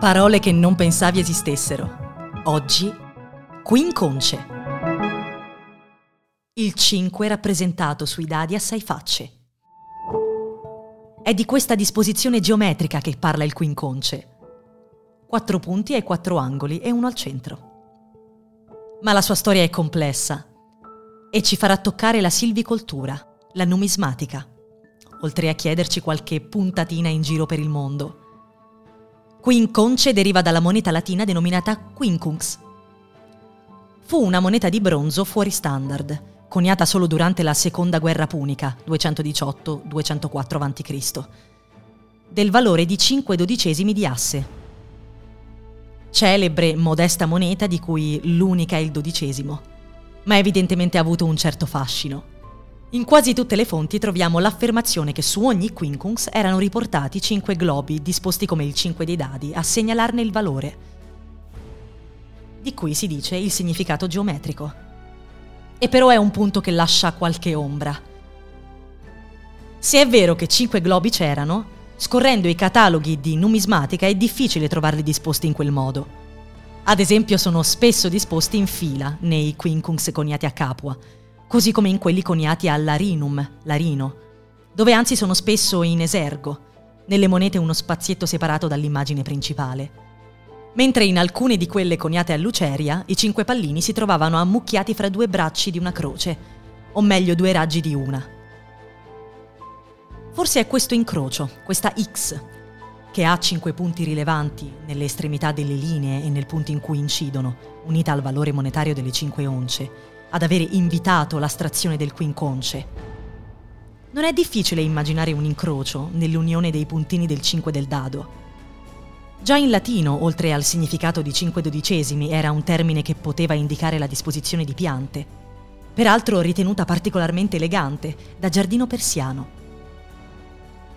parole che non pensavi esistessero. Oggi, quinconce. Il 5 rappresentato sui dadi a sei facce. È di questa disposizione geometrica che parla il quinconce. Quattro punti ai quattro angoli e uno al centro. Ma la sua storia è complessa e ci farà toccare la silvicoltura, la numismatica oltre a chiederci qualche puntatina in giro per il mondo. Quinconce deriva dalla moneta latina denominata quincunx. Fu una moneta di bronzo fuori standard, coniata solo durante la seconda guerra punica, 218-204 a.C., del valore di 5 dodicesimi di asse. Celebre, modesta moneta di cui l'unica è il dodicesimo, ma evidentemente ha avuto un certo fascino. In quasi tutte le fonti troviamo l'affermazione che su ogni quincunx erano riportati cinque globi disposti come il 5 dei dadi a segnalarne il valore. Di cui si dice il significato geometrico. E però è un punto che lascia qualche ombra. Se è vero che cinque globi c'erano, scorrendo i cataloghi di numismatica è difficile trovarli disposti in quel modo. Ad esempio sono spesso disposti in fila nei quincunx coniati a Capua, così come in quelli coniati al larinum, larino, dove anzi sono spesso in esergo, nelle monete uno spazietto separato dall'immagine principale. Mentre in alcune di quelle coniate a luceria, i cinque pallini si trovavano ammucchiati fra due bracci di una croce, o meglio due raggi di una. Forse è questo incrocio, questa X, che ha cinque punti rilevanti nelle estremità delle linee e nel punto in cui incidono, unita al valore monetario delle cinque once, ad avere invitato l'astrazione del quinconce. Non è difficile immaginare un incrocio nell'unione dei puntini del 5 del dado. Già in latino, oltre al significato di 5 dodicesimi, era un termine che poteva indicare la disposizione di piante, peraltro ritenuta particolarmente elegante, da giardino persiano.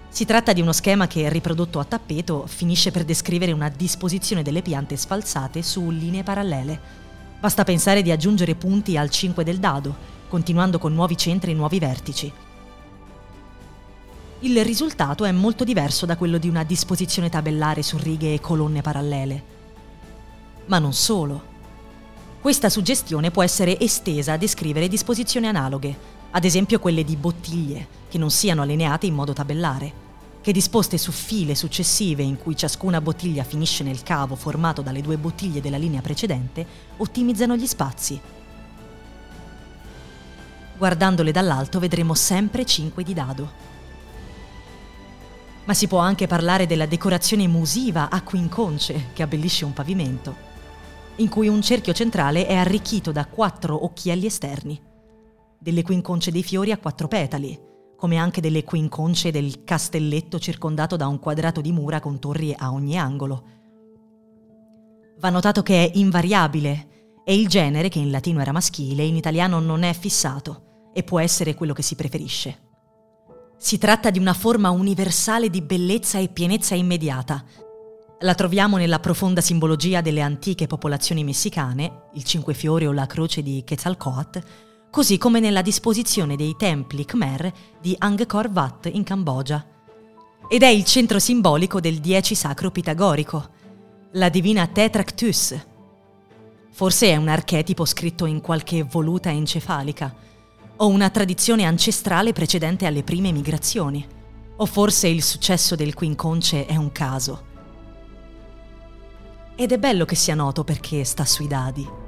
Si tratta di uno schema che, riprodotto a tappeto, finisce per descrivere una disposizione delle piante sfalsate su linee parallele, Basta pensare di aggiungere punti al 5 del dado, continuando con nuovi centri e nuovi vertici. Il risultato è molto diverso da quello di una disposizione tabellare su righe e colonne parallele. Ma non solo. Questa suggestione può essere estesa a descrivere disposizioni analoghe, ad esempio quelle di bottiglie, che non siano allineate in modo tabellare che disposte su file successive in cui ciascuna bottiglia finisce nel cavo formato dalle due bottiglie della linea precedente, ottimizzano gli spazi. Guardandole dall'alto vedremo sempre 5 di dado. Ma si può anche parlare della decorazione musiva a quinconce che abbellisce un pavimento, in cui un cerchio centrale è arricchito da quattro occhielli esterni, delle quinconce dei fiori a quattro petali, come anche delle quinconce del castelletto circondato da un quadrato di mura con torri a ogni angolo. Va notato che è invariabile e il genere, che in latino era maschile, in italiano non è fissato e può essere quello che si preferisce. Si tratta di una forma universale di bellezza e pienezza immediata. La troviamo nella profonda simbologia delle antiche popolazioni messicane, il cinque fiori o la croce di Quetzalcoatl, così come nella disposizione dei templi Khmer di Angkor Wat in Cambogia. Ed è il centro simbolico del dieci sacro pitagorico, la divina Tetractus. Forse è un archetipo scritto in qualche voluta encefalica, o una tradizione ancestrale precedente alle prime migrazioni, o forse il successo del quinconce è un caso. Ed è bello che sia noto perché sta sui dadi.